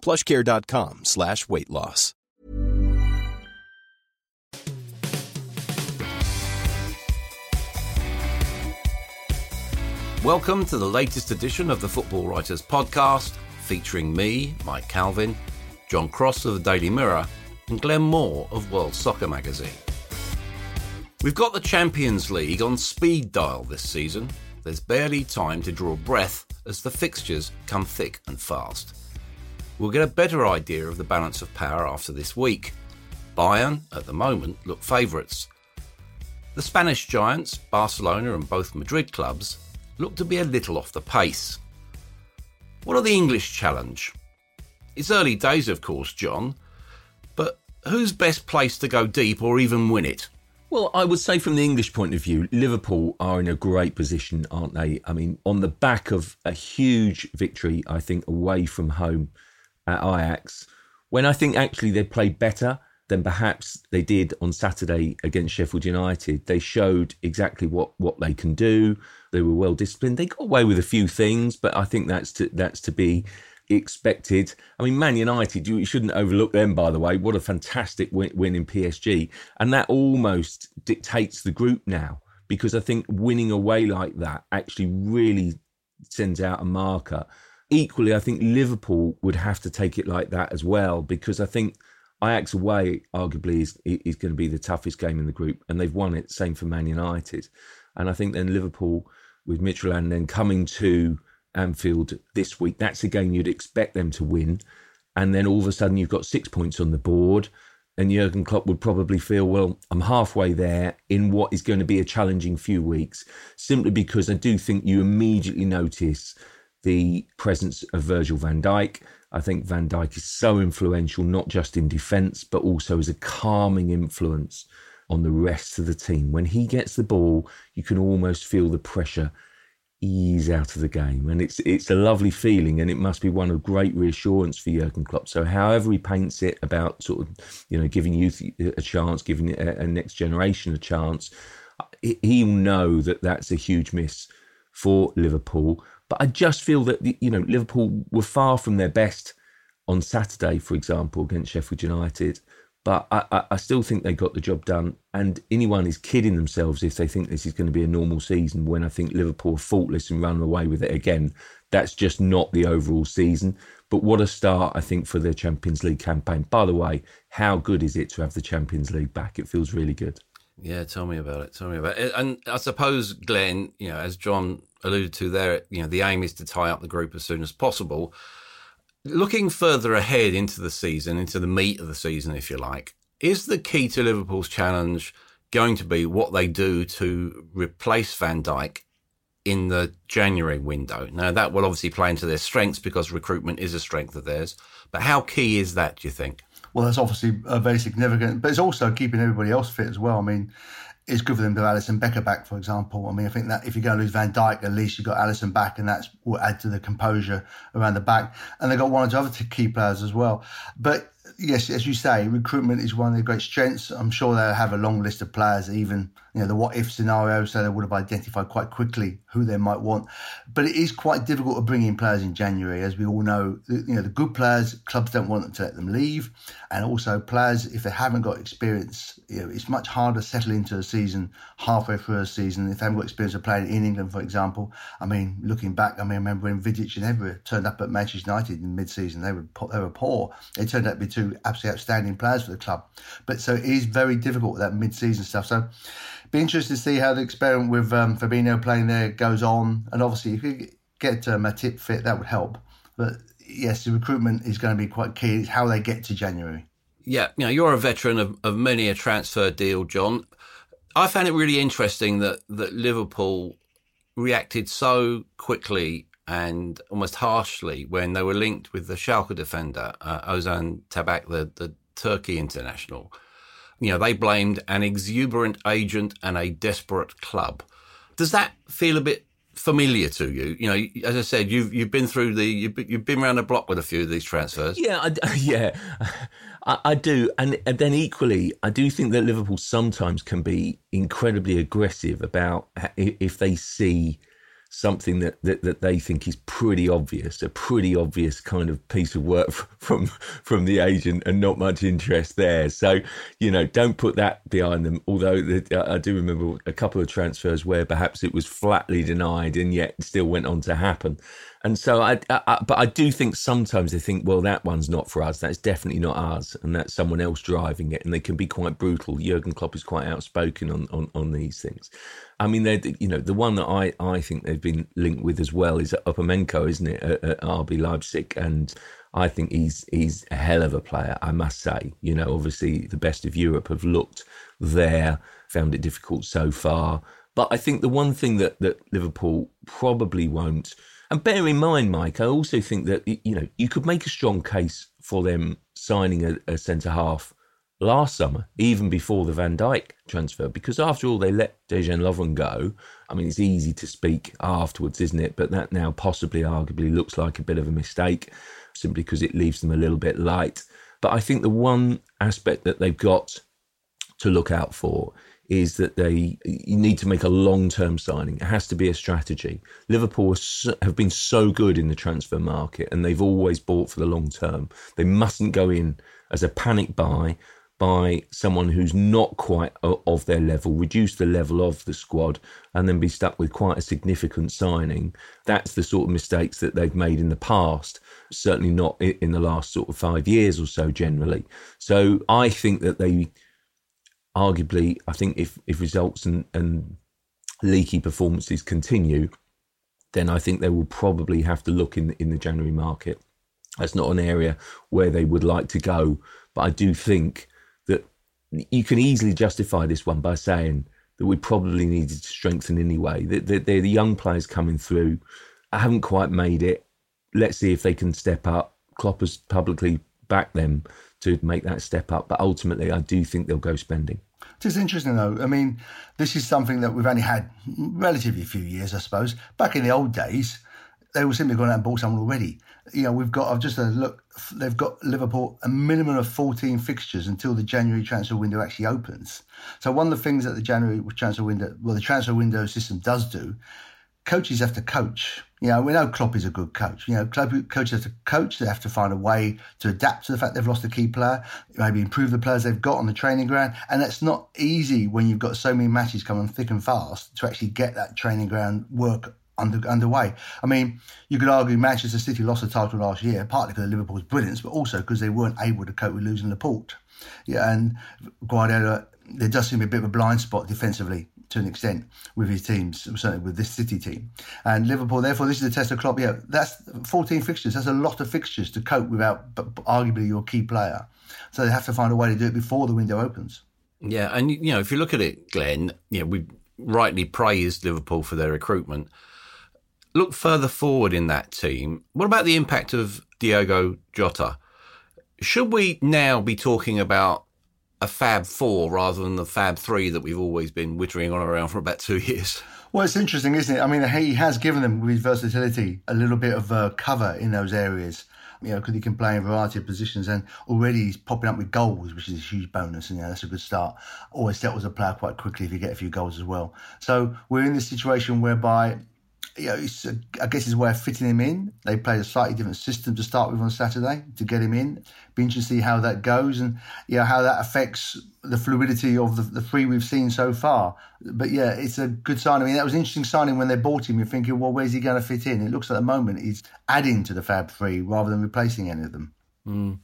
plushcare.com slash weight loss. Welcome to the latest edition of the Football Writers Podcast, featuring me, Mike Calvin, John Cross of the Daily Mirror, and Glenn Moore of World Soccer Magazine. We've got the Champions League on speed dial this season. There's barely time to draw breath as the fixtures come thick and fast. We'll get a better idea of the balance of power after this week. Bayern, at the moment, look favourites. The Spanish giants, Barcelona and both Madrid clubs, look to be a little off the pace. What are the English challenge? It's early days, of course, John, but who's best placed to go deep or even win it? Well, I would say from the English point of view, Liverpool are in a great position, aren't they? I mean, on the back of a huge victory, I think, away from home at Ajax, when I think actually they played better than perhaps they did on Saturday against Sheffield United. They showed exactly what, what they can do. They were well disciplined. They got away with a few things, but I think that's to, that's to be expected. I mean, Man United, you shouldn't overlook them, by the way. What a fantastic win, win in PSG. And that almost dictates the group now, because I think winning away like that actually really sends out a marker. Equally, I think Liverpool would have to take it like that as well, because I think Ajax away arguably is, is going to be the toughest game in the group, and they've won it. Same for Man United. And I think then Liverpool with Midtjylland then coming to Anfield this week. That's a game you'd expect them to win. And then all of a sudden you've got six points on the board. And Jurgen Klopp would probably feel, well, I'm halfway there in what is going to be a challenging few weeks, simply because I do think you immediately notice the presence of Virgil van Dijk. I think Van Dijk is so influential, not just in defence, but also as a calming influence on the rest of the team. When he gets the ball, you can almost feel the pressure ease out of the game, and it's it's a lovely feeling, and it must be one of great reassurance for Jurgen Klopp. So, however he paints it about sort of you know giving youth a chance, giving a, a next generation a chance, he'll know that that's a huge miss for Liverpool. But I just feel that you know Liverpool were far from their best on Saturday, for example, against Sheffield United. But I, I, still think they got the job done. And anyone is kidding themselves if they think this is going to be a normal season when I think Liverpool are faultless and run away with it again. That's just not the overall season. But what a start, I think, for their Champions League campaign. By the way, how good is it to have the Champions League back? It feels really good. Yeah, tell me about it. Tell me about it. And I suppose, Glenn, you know, as John alluded to there, you know, the aim is to tie up the group as soon as possible. Looking further ahead into the season, into the meat of the season, if you like, is the key to Liverpool's challenge going to be what they do to replace Van Dijk in the January window? Now, that will obviously play into their strengths because recruitment is a strength of theirs. But how key is that, do you think? Well, that's obviously uh, very significant, but it's also keeping everybody else fit as well. I mean, it's good for them to have Alisson Becker back, for example. I mean, I think that if you're going to lose Van Dijk, at least you've got Alisson back, and that's will add to the composure around the back. And they've got one or two other key players as well. But yes, as you say, recruitment is one of their great strengths. I'm sure they'll have a long list of players, even you know the what if scenario, so they would have identified quite quickly who they might want. But it is quite difficult to bring in players in January, as we all know. You know the good players, clubs don't want them to let them leave, and also players if they haven't got experience, you know, it's much harder to settle into a season halfway through a season if they haven't got experience of playing in England, for example. I mean, looking back, I mean, I remember when Vidic and Evra turned up at Manchester United in mid-season, they were they were poor. They turned out to be two two absolutely outstanding players for the club. But so it is very difficult with that mid-season stuff. So be interested to see how the experiment with um, Fabinho playing there goes on. And obviously, if you get um, Matip fit, that would help. But yes, the recruitment is going to be quite key. It's how they get to January. Yeah, you know, you're a veteran of, of many a transfer deal, John. I found it really interesting that that Liverpool reacted so quickly and almost harshly when they were linked with the Schalke defender uh, Ozan Tabak, the the Turkey international. You know, they blamed an exuberant agent and a desperate club. Does that feel a bit familiar to you? You know, as I said, you've you've been through the you've, been around the block with a few of these transfers. Yeah, I, yeah, I, I do, and, and then equally, I do think that Liverpool sometimes can be incredibly aggressive about if they see something that, that, that they think is pretty obvious, a pretty obvious kind of piece of work from from the agent, and not much interest there. So you know, don't put that behind them. Although the, uh, I do remember a couple of transfers where perhaps it was flatly denied, and yet still went on to happen. And so I, I, but I do think sometimes they think, well, that one's not for us. That's definitely not ours, and that's someone else driving it. And they can be quite brutal. Jurgen Klopp is quite outspoken on on, on these things. I mean, they you know the one that I, I think they've been linked with as well is Upamecano, isn't it, at, at RB Leipzig, and I think he's he's a hell of a player. I must say, you know, obviously the best of Europe have looked there, found it difficult so far. But I think the one thing that that Liverpool probably won't and bear in mind, Mike, I also think that you know you could make a strong case for them signing a, a centre half last summer, even before the Van Dijk transfer, because after all, they let Dejan Lovren go. I mean, it's easy to speak afterwards, isn't it? But that now possibly, arguably, looks like a bit of a mistake, simply because it leaves them a little bit light. But I think the one aspect that they've got to look out for is that they you need to make a long term signing. It has to be a strategy. Liverpool have been so good in the transfer market, and they've always bought for the long term. They mustn't go in as a panic buy by someone who's not quite of their level, reduce the level of the squad, and then be stuck with quite a significant signing. That's the sort of mistakes that they've made in the past. Certainly not in the last sort of five years or so, generally. So I think that they arguably, I think if if results and, and leaky performances continue, then I think they will probably have to look in in the January market. That's not an area where they would like to go, but I do think that you can easily justify this one by saying that we probably needed to strengthen anyway. They're, they're the young players coming through. I haven't quite made it. Let's see if they can step up. Klopp has publicly backed them to make that step up, but ultimately, I do think they'll go spending. It's interesting though. I mean, this is something that we've only had relatively few years, I suppose. Back in the old days, they were simply going out and bought someone already. You know, we've got, I've just had a look, they've got Liverpool a minimum of 14 fixtures until the January transfer window actually opens. So, one of the things that the January transfer window, well, the transfer window system does do coaches have to coach. You know, we know Klopp is a good coach. You know, coaches have to coach. They have to find a way to adapt to the fact they've lost a key player, maybe improve the players they've got on the training ground. And that's not easy when you've got so many matches coming thick and fast to actually get that training ground work under, underway. I mean, you could argue Manchester City lost the title last year, partly because of Liverpool's brilliance, but also because they weren't able to cope with losing Laporte. Yeah, and Guardiola, there does seem a bit of a blind spot defensively to an extent with his teams, certainly with this City team. And Liverpool, therefore, this is a test of Klopp. Yeah, that's 14 fixtures. That's a lot of fixtures to cope without arguably your key player. So they have to find a way to do it before the window opens. Yeah, and you know, if you look at it, Glenn, you know, we rightly praised Liverpool for their recruitment. Look further forward in that team. What about the impact of Diogo Jota? Should we now be talking about a Fab Four rather than the Fab Three that we've always been wittering on around for about two years. Well, it's interesting, isn't it? I mean, he has given them with his versatility a little bit of uh, cover in those areas. You know, because he can play in a variety of positions, and already he's popping up with goals, which is a huge bonus. And yeah, that's a good start. Always settles a player quite quickly if you get a few goals as well. So we're in this situation whereby you know, it's, uh, I guess his way of fitting him in. They played a slightly different system to start with on Saturday to get him in. Be interesting to see how that goes and you know how that affects the fluidity of the, the three we've seen so far. But yeah, it's a good sign. I mean, that was an interesting signing when they bought him. You're thinking, well, where's he going to fit in? It looks at the moment he's adding to the Fab Three rather than replacing any of them. Mm.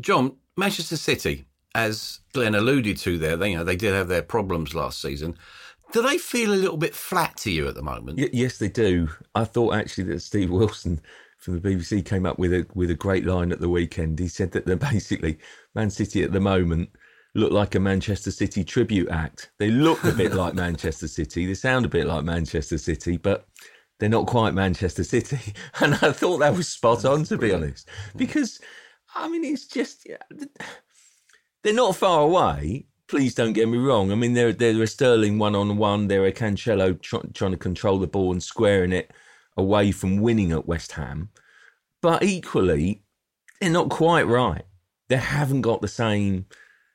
John, Manchester City, as Glenn alluded to there, they, you know, they did have their problems last season. Do they feel a little bit flat to you at the moment? Y- yes, they do. I thought actually that Steve Wilson from the BBC came up with a with a great line at the weekend. He said that they're basically Man City at the moment look like a Manchester City tribute act. They look a bit like Manchester City. They sound a bit like Manchester City, but they're not quite Manchester City. And I thought that was spot on, to be honest, because I mean, it's just they're not far away. Please don't get me wrong. I mean, they're they're a Sterling one on one. They're a Cancelo tr- trying to control the ball and squaring it away from winning at West Ham, but equally, they're not quite right. They haven't got the same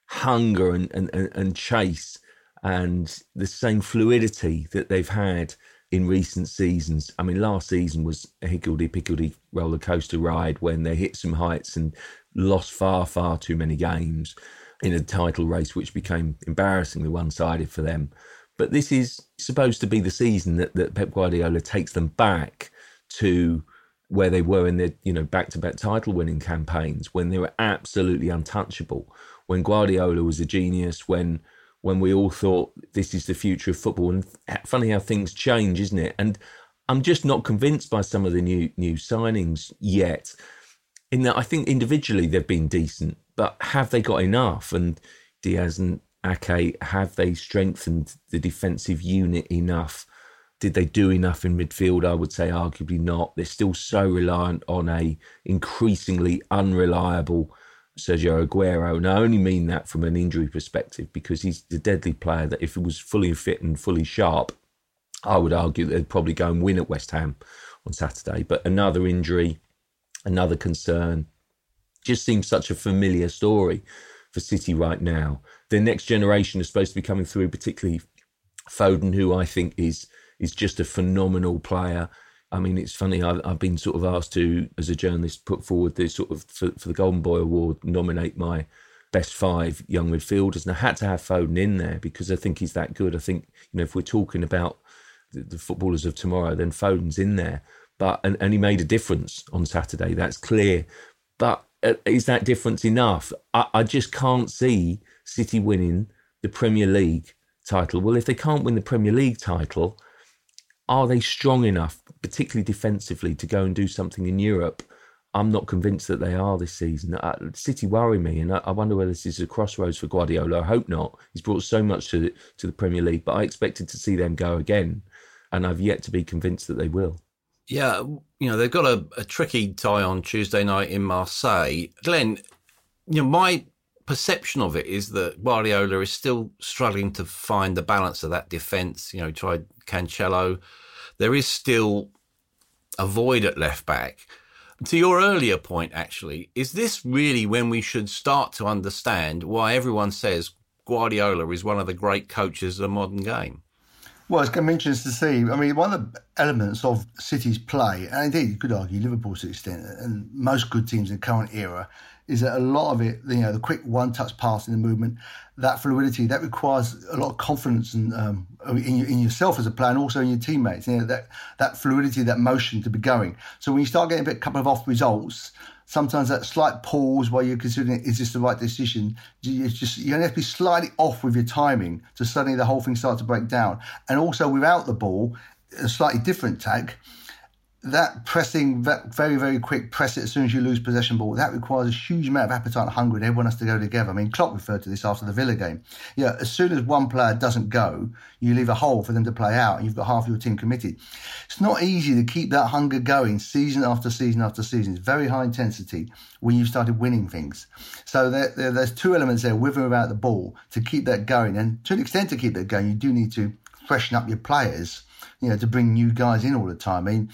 hunger and, and, and chase and the same fluidity that they've had in recent seasons. I mean, last season was a higgledy piggledy roller coaster ride when they hit some heights and lost far, far too many games in a title race, which became embarrassingly one sided for them. But this is supposed to be the season that, that Pep Guardiola takes them back to where they were in their, you know, back to back title winning campaigns when they were absolutely untouchable when Guardiola was a genius, when when we all thought this is the future of football. And funny how things change, isn't it? And I'm just not convinced by some of the new new signings yet. In that, I think individually they've been decent, but have they got enough? And Dias and Ake, have they strengthened the defensive unit enough? Did they do enough in midfield? I would say arguably not. They're still so reliant on a increasingly unreliable Sergio Aguero. And I only mean that from an injury perspective because he's the deadly player that if he was fully fit and fully sharp, I would argue they'd probably go and win at West Ham on Saturday. But another injury, another concern, just seems such a familiar story for City right now. The next generation is supposed to be coming through, particularly Foden, who I think is is just a phenomenal player. I mean, it's funny. I've, I've, been sort of asked to, as a journalist, put forward the sort of for, for, the Golden Boy Award, nominate my best five young midfielders, and I had to have Foden in there because I think he's that good. I think you know if we're talking about the, the footballers of tomorrow, then Foden's in there. But and, and he made a difference on Saturday. That's clear. But is that difference enough? I, I just can't see City winning the Premier League title. Well, if they can't win the Premier League title, are they strong enough particularly defensively, to go and do something in Europe. I'm not convinced that they are this season. Uh, City worry me, and I, I, wonder whether this is a crossroads for Guardiola. I hope not. He's brought so much to the, to the Premier League, but I expected to see them go again, and I've yet to be convinced that they will. Yeah, you know they've got a, a tricky tie on Tuesday night in Marseille. Glenn, you know my perception of it is that Guardiola is still struggling to find the balance of that defence. You know, he tried Cancelo there is still a void at left back. To your earlier point, actually, is this really when we should start to understand why everyone says Guardiola is one of the great coaches of the modern game? Well, it's to interesting to see. I mean, one of the elements of City's play, and indeed you could argue Liverpool's extent, and most good teams in the current era, is that a lot of it, you know, the quick one-touch pass in the movement, that fluidity, that requires a lot of confidence and um, in, in, yourself as a player, and also in your teammates. You know, that that fluidity, that motion to be going. So when you start getting a bit, couple of off results, sometimes that slight pause while you're considering is this the right decision. You just you have to be slightly off with your timing to suddenly the whole thing starts to break down. And also without the ball, a slightly different tag that pressing, that very, very quick press it as soon as you lose possession ball, that requires a huge amount of appetite and hunger, and everyone has to go together. I mean, Klopp referred to this after the Villa game. Yeah, as soon as one player doesn't go, you leave a hole for them to play out, and you've got half your team committed. It's not easy to keep that hunger going season after season after season. It's very high intensity when you've started winning things. So there, there, there's two elements there, with and without the ball, to keep that going. And to an extent, to keep that going, you do need to freshen up your players, you know, to bring new guys in all the time. I mean,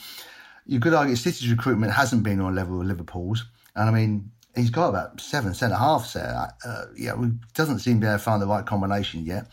you could argue City's recruitment hasn't been on level with Liverpool's. And I mean, he's got about seven centre halves there. Uh, yeah, doesn't seem to to find the right combination yet.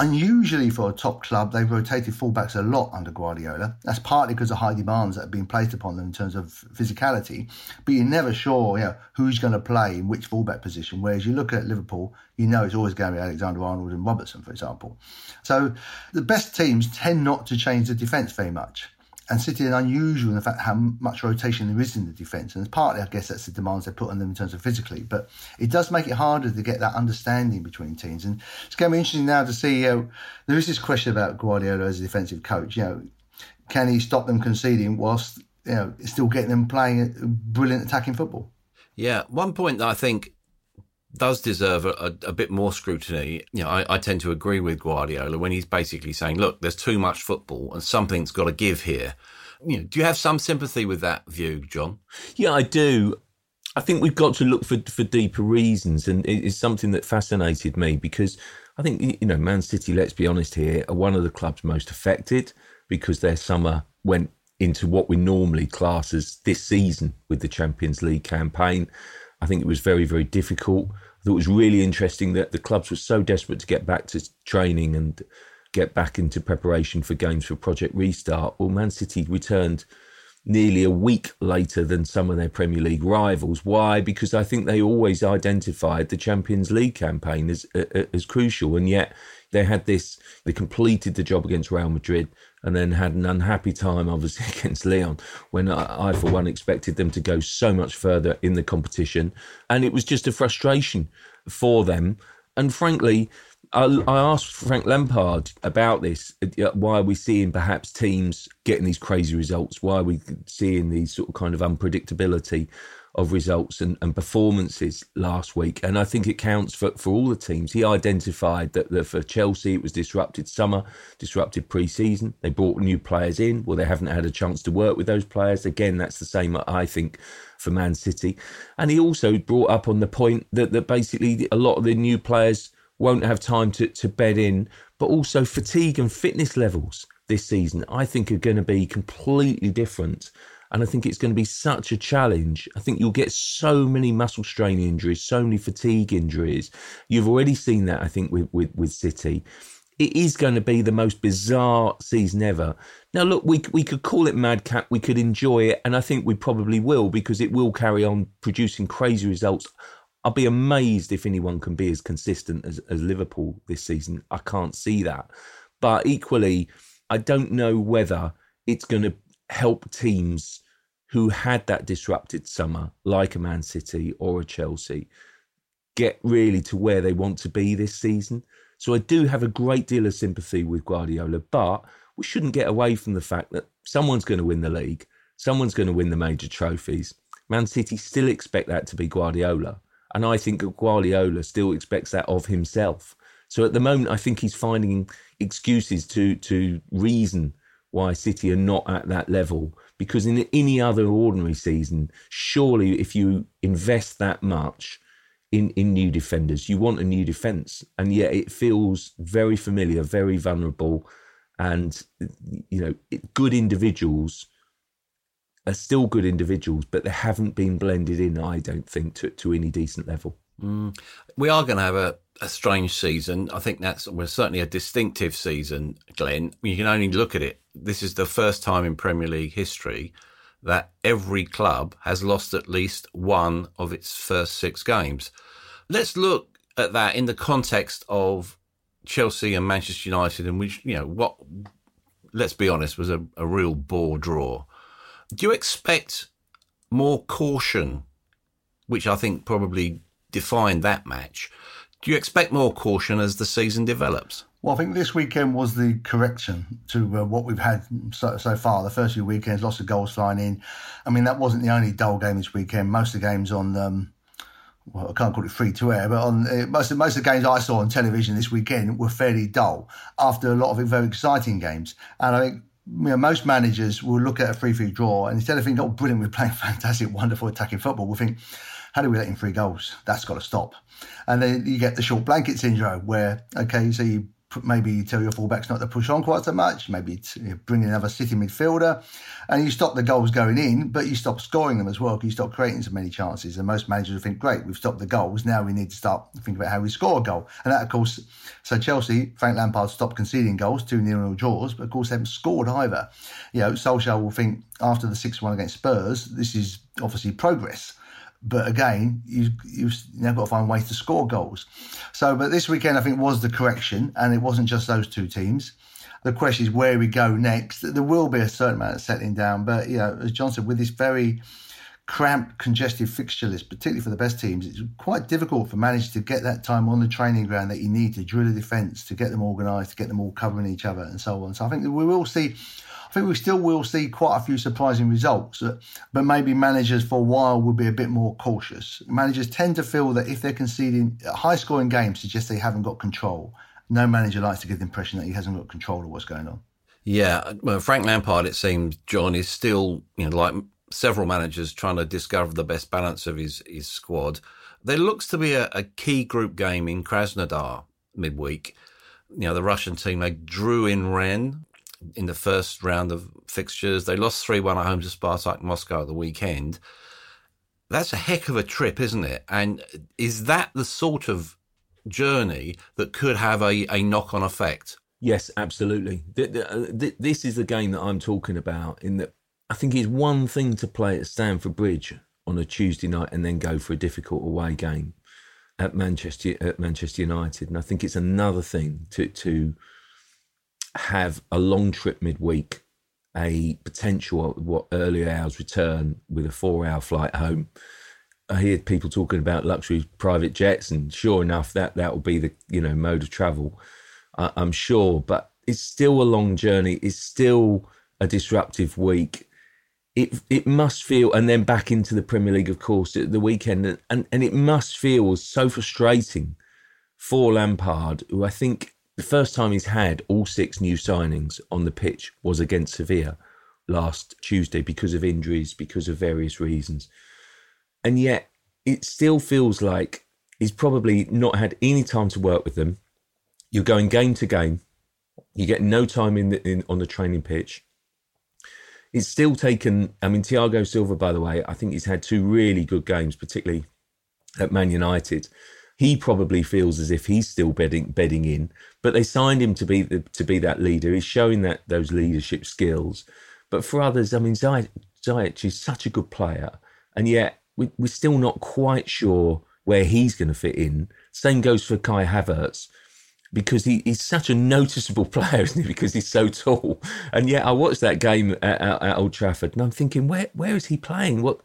Unusually for a top club, they've rotated fullbacks a lot under Guardiola. That's partly because of high demands that have been placed upon them in terms of physicality. But you're never sure you know, who's going to play in which fullback position. Whereas you look at Liverpool, you know it's always going to be Alexander Arnold and Robertson, for example. So the best teams tend not to change the defence very much. And City are unusual in the fact how much rotation there is in the defence. And partly, I guess, that's the demands they put on them in terms of physically. But it does make it harder to get that understanding between teams. And it's going to be interesting now to see. Uh, there is this question about Guardiola as a defensive coach. You know, can he stop them conceding whilst you know still getting them playing brilliant attacking football? Yeah, one point that I think does deserve a, a, bit more scrutiny. You know, I, I, tend to agree with Guardiola when he's basically saying, "Look, there's too much football, and something's got to give here." You know, do you have some sympathy with that view, John? Yeah, I do. I think we've got to look for for deeper reasons, and it is something that fascinated me because I think you know, Man City. Let's be honest here, are one of the clubs most affected because their summer went into what we normally class as this season with the Champions League campaign. I think it was very, very difficult. I thought it was really interesting that the clubs were so desperate to get back to training and get back into preparation for games for Project Restart. Well, Man City returned nearly a week later than some of their Premier League rivals. Why? Because I think they always identified the Champions League campaign as as crucial, and yet they had this. They completed the job against Real Madrid and then had an unhappy time, obviously, against Lyon, when I, I, for one, expected them to go so much further in the competition. And it was just a frustration for them. And frankly, I, asked Frank Lampard about this. Uh, why are we seeing perhaps teams getting these crazy results? Why are we seeing these sort of kind of unpredictability? of results and, and performances last week. And I think it counts for, for all the teams. He identified that, that for Chelsea, it was disrupted summer, disrupted pre season. They brought new players in. Well, they haven't had a chance to work with those players. Again, that's the same, I think, for Man City. And he also brought up on the point that, that basically a lot of the new players won't have time to, to bed in, but also fatigue and fitness levels this season, I think, are going to be completely different and I think it's going to be such a challenge. I think you'll get so many muscle strain injuries, so many fatigue injuries. You've already seen that, I think, with, with, with City. It is going to be the most bizarre season ever. Now, look, we, we could call it madcap, we could enjoy it, and I think we probably will because it will carry on producing crazy results. I'll be amazed if anyone can be as consistent as, as Liverpool this season. I can't see that. But equally, I don't know whether it's going to help teams who had that disrupted summer, like a Man City or a Chelsea, get really to where they want to be this season. So I do have a great deal of sympathy with Guardiola, but we shouldn't get away from the fact that someone's going to win the league, someone's going to win the major trophies. Man City still expect that to be Guardiola. And I think Guardiola still expects that of himself. So at the moment, I think he's finding excuses to to reason why City are not at that level. Because in any other ordinary season, surely if you invest that much in, in new defenders, you want a new defence. And yet it feels very familiar, very vulnerable. And, you know, good individuals are still good individuals, but they haven't been blended in, I don't think, to, to any decent level. Mm. We are going to have a a strange season. I think that's well, certainly a distinctive season, Glenn. You can only look at it. This is the first time in Premier League history that every club has lost at least one of its first six games. Let's look at that in the context of Chelsea and Manchester United, in which, you know, what, let's be honest, was a, a real bore draw. Do you expect more caution, which I think probably defined that match? Do you expect more caution as the season develops? Well, I think this weekend was the correction to uh, what we've had so, so, far. The first few weekends, lots of goals flying in. I mean, that wasn't the only dull game this weekend. Most of the games on, um, well, I can't call it free to air, but on uh, most of most of the games I saw on television this weekend were fairly dull after a lot of very exciting games. And I think you know, most managers will look at a 3 3 draw and instead of thinking, oh, brilliant, we're playing fantastic, wonderful attacking football, we'll think, how do we let in three goals? That's got to stop. And then you get the short blanket syndrome where, okay, so you maybe tell your fullbacks not to push on quite so much, maybe bring in another city midfielder, and you stop the goals going in, but you stop scoring them as well because you stop creating so many chances. And most managers will think, great, we've stopped the goals, now we need to start thinking about how we score a goal. And that, of course, so Chelsea, Frank Lampard stopped conceding goals, 2 0 draws, but of course they haven't scored either. You know, Solskjaer will think after the 6 1 against Spurs, this is obviously progress. But again, you, you've now got to find ways to score goals. So, but this weekend, I think, was the correction, and it wasn't just those two teams. The question is where we go next. There will be a certain amount of settling down, but you know, as John said, with this very cramped, congested fixture list, particularly for the best teams, it's quite difficult for managers to get that time on the training ground that you need to drill a defence, to get them organised, to get them all covering each other, and so on. So I think we will see. I think we still will see quite a few surprising results, uh, but maybe managers for a while will be a bit more cautious. Managers tend to feel that if they're conceding uh, high scoring games, suggests they haven't got control. No manager likes to give the impression that he hasn't got control of what's going on. Yeah, well, Frank Lampard, it seems, John is still, you know, like several managers trying to discover the best balance of his, his squad. There looks to be a, a key group game in Krasnodar midweek. You know, the Russian team, they drew in Rennes in the first round of fixtures. They lost 3 1 at home to Spartak Moscow the weekend. That's a heck of a trip, isn't it? And is that the sort of journey that could have a, a knock on effect? Yes, absolutely. Uh, this is the game that I'm talking about, in that I think it's one thing to play at Stamford Bridge on a Tuesday night and then go for a difficult away game at Manchester at Manchester United, and I think it's another thing to to have a long trip midweek, a potential what early hours return with a four hour flight home. I hear people talking about luxury private jets, and sure enough, that that will be the you know mode of travel. I'm sure, but it's still a long journey. It's still a disruptive week it it must feel, and then back into the Premier League, of course, at the weekend, and and it must feel so frustrating for Lampard, who I think the first time he's had all six new signings on the pitch was against Sevilla last Tuesday because of injuries, because of various reasons, and yet it still feels like he's probably not had any time to work with them. You're going game to game. You get no time in, the, in on the training pitch it's still taken. I mean, Thiago Silva, by the way, I think he's had two really good games, particularly at Man United. He probably feels as if he's still bedding bedding in, but they signed him to be the, to be that leader. He's showing that those leadership skills. But for others, I mean, Ziyech is such a good player, and yet we, we're still not quite sure where he's going to fit in. Same goes for Kai Havertz because he, he's such a noticeable player, isn't he? Because he's so tall. And yet, I watched that game at, at, at, Old Trafford, and I'm thinking, where where is he playing? What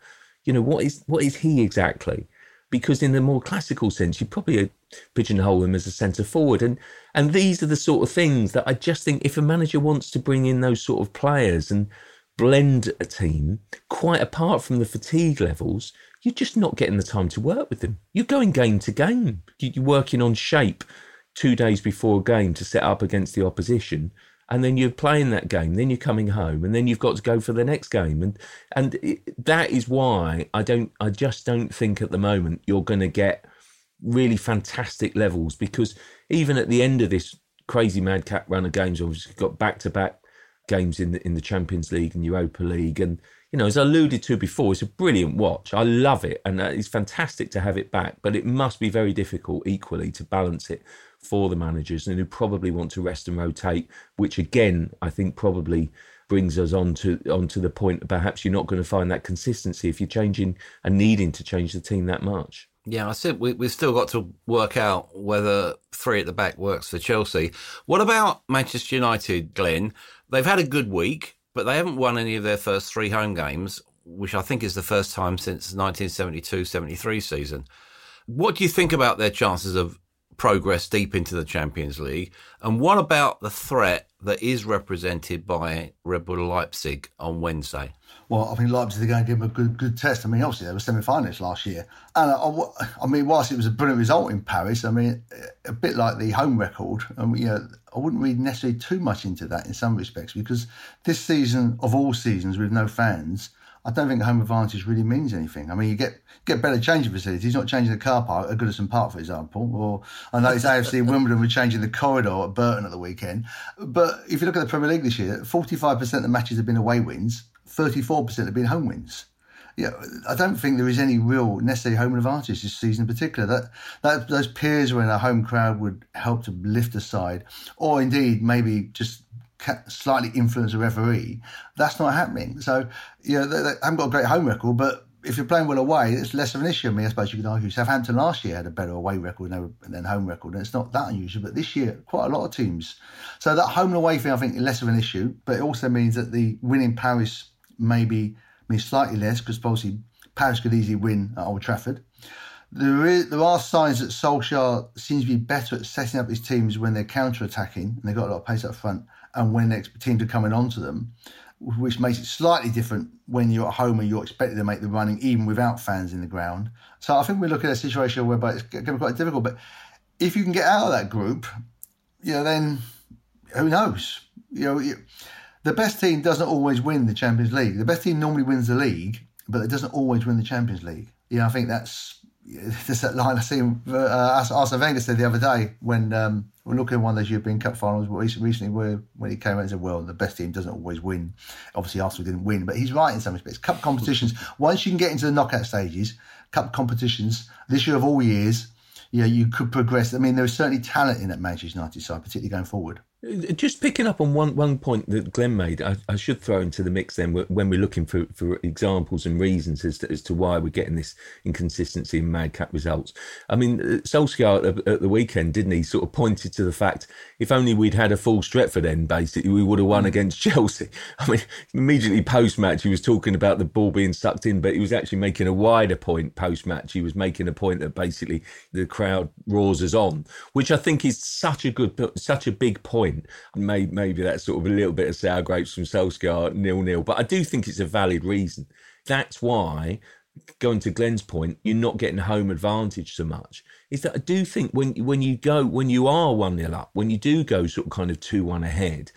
you know, what is what is he exactly? Because in the more classical sense, you probably uh, pigeonhole him as a centre forward, and and these are the sort of things that I just think if a manager wants to bring in those sort of players and blend a team, quite apart from the fatigue levels, you're just not getting the time to work with them. You're going game to game. You're working on shape two days before a game to set up against the opposition and then you're playing that game then you're coming home and then you've got to go for the next game and and it, that is why i don't i just don't think at the moment you're going to get really fantastic levels because even at the end of this crazy madcap run of games obviously got back to back games in the in the champions league and europa league and you know, as I alluded to before, it's a brilliant watch. I love it, and uh, it's fantastic to have it back. But it must be very difficult, equally, to balance it for the managers, and who probably want to rest and rotate. Which, again, I think probably brings us on to onto the point. Perhaps you're not going to find that consistency if you're changing and needing to change the team that much. Yeah, I said we, we've still got to work out whether three at the back works for Chelsea. What about Manchester United, Glenn? They've had a good week but they haven't won any of their first three home games, which I think is the first time since 1972-73 season. What do you think about their chances of progress deep into the Champions League? And what about the threat that is represented by Red Bull Leipzig on Wednesday? Well, I think Leipzig are going to give them a good good test. I mean, obviously they were semi-finalists last year, and uh, I, I, mean, whilst it was a brilliant result in Paris, I mean, a bit like the home record, and you know, I wouldn't read necessarily too much into that in some respects because this season of all seasons with no fans, I don't think home advantage really means anything. I mean, you get get better changing facilities, not changing the car park at Goodison Park, for example, or I know it's AFC Wimbledon were changing the corridor at Burton at the weekend. But if you look at the Premier League this year, 45% of the matches have been away wins, 34% have been home wins. Yeah, I don't think there is any real necessary home advantage this season in particular. That, that those periods when a home crowd would help to lift a side, or indeed maybe just slightly influence a referee, that's not happening. So, you know, they, they haven't got a great home record, but if you're playing well away, it's less of an issue. I mean, I suppose you could argue Southampton last year had a better away record than home record, and it's not that unusual. But this year, quite a lot of teams. So that home and away thing, I think, is less of an issue. But it also means that the win in Paris maybe means slightly less because obviously Paris could easily win at Old Trafford. There, is, there are signs that Solskjaer seems to be better at setting up his teams when they're counter attacking and they've got a lot of pace up front and when their teams are coming onto them which makes it slightly different when you're at home and you're expected to make the running even without fans in the ground. So I think we look at a situation whereby it's going to be quite difficult. But if you can get out of that group, you know, then who knows? You know, the best team doesn't always win the Champions League. The best team normally wins the league, but it doesn't always win the Champions League. Yeah, I think that's just that line I see uh, Arsene Wenger said the other day when um, we're looking at one of those European Cup finals recently where when he came out and said, well, the best team doesn't always win. Obviously, Arsenal didn't win, but he's right in some respects. Cup competitions, once you can get into the knockout stages, cup competitions, this year of all years, yeah, you could progress. I mean, there is certainly talent in that Manchester United side, particularly going forward. Just picking up on one, one point that Glenn made, I, I, should throw into the mix then when we're looking for, for examples and reasons as to, as to why we're getting this inconsistency in madcap results. I mean, uh, Solskjaer at, at, the weekend, didn't he, sort of pointed to the fact if only we'd had a full Stretford end, basically, we would have won against Chelsea. I mean, immediately post match, he was talking about the ball being sucked in, but he was actually making a wider point post match. He was making a point that basically the crowd roars us on, which I think is such a good, such a big point point. Maybe, maybe that's sort of a little bit of sour grapes from Solskjaer, nil nil. But I do think it's a valid reason. That's why, going to Glenn's point, you're not getting home advantage so much. Is that I do think when when you go when you are one nil up, when you do go sort of kind of two one ahead,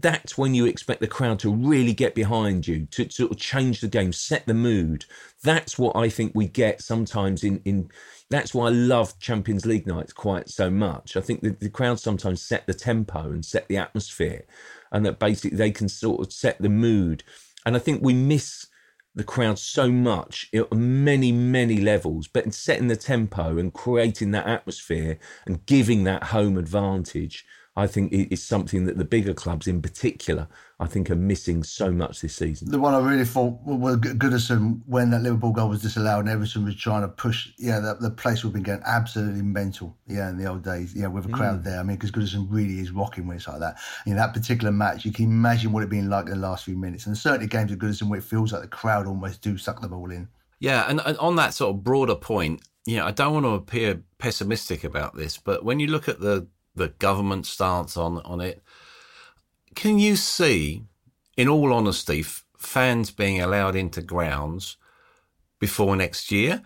that's when you expect the crowd to really get behind you, to, sort of change the game, set the mood. That's what I think we get sometimes in, in that's why I love Champions League nights quite so much. I think the, the crowd sometimes set the tempo and set the atmosphere, and that basically they can sort of set the mood. And I think we miss the crowd so much at many, many levels, but in setting the tempo and creating that atmosphere and giving that home advantage I think it is something that the bigger clubs in particular, I think, are missing so much this season. The one I really thought was Goodison when that Liverpool goal was disallowed and Everton was trying to push, yeah, the, the place would have been getting absolutely mental, yeah, in the old days, yeah, with a crowd mm. there. I mean, because Goodison really is rocking when it's like that. In that particular match, you can imagine what it been like in the last few minutes. And certainly games at Goodison where it feels like the crowd almost do suck the ball in. Yeah, and, and on that sort of broader point, you know, I don't want to appear pessimistic about this, but when you look at the the government stance on on it. Can you see, in all honesty, f- fans being allowed into grounds before next year?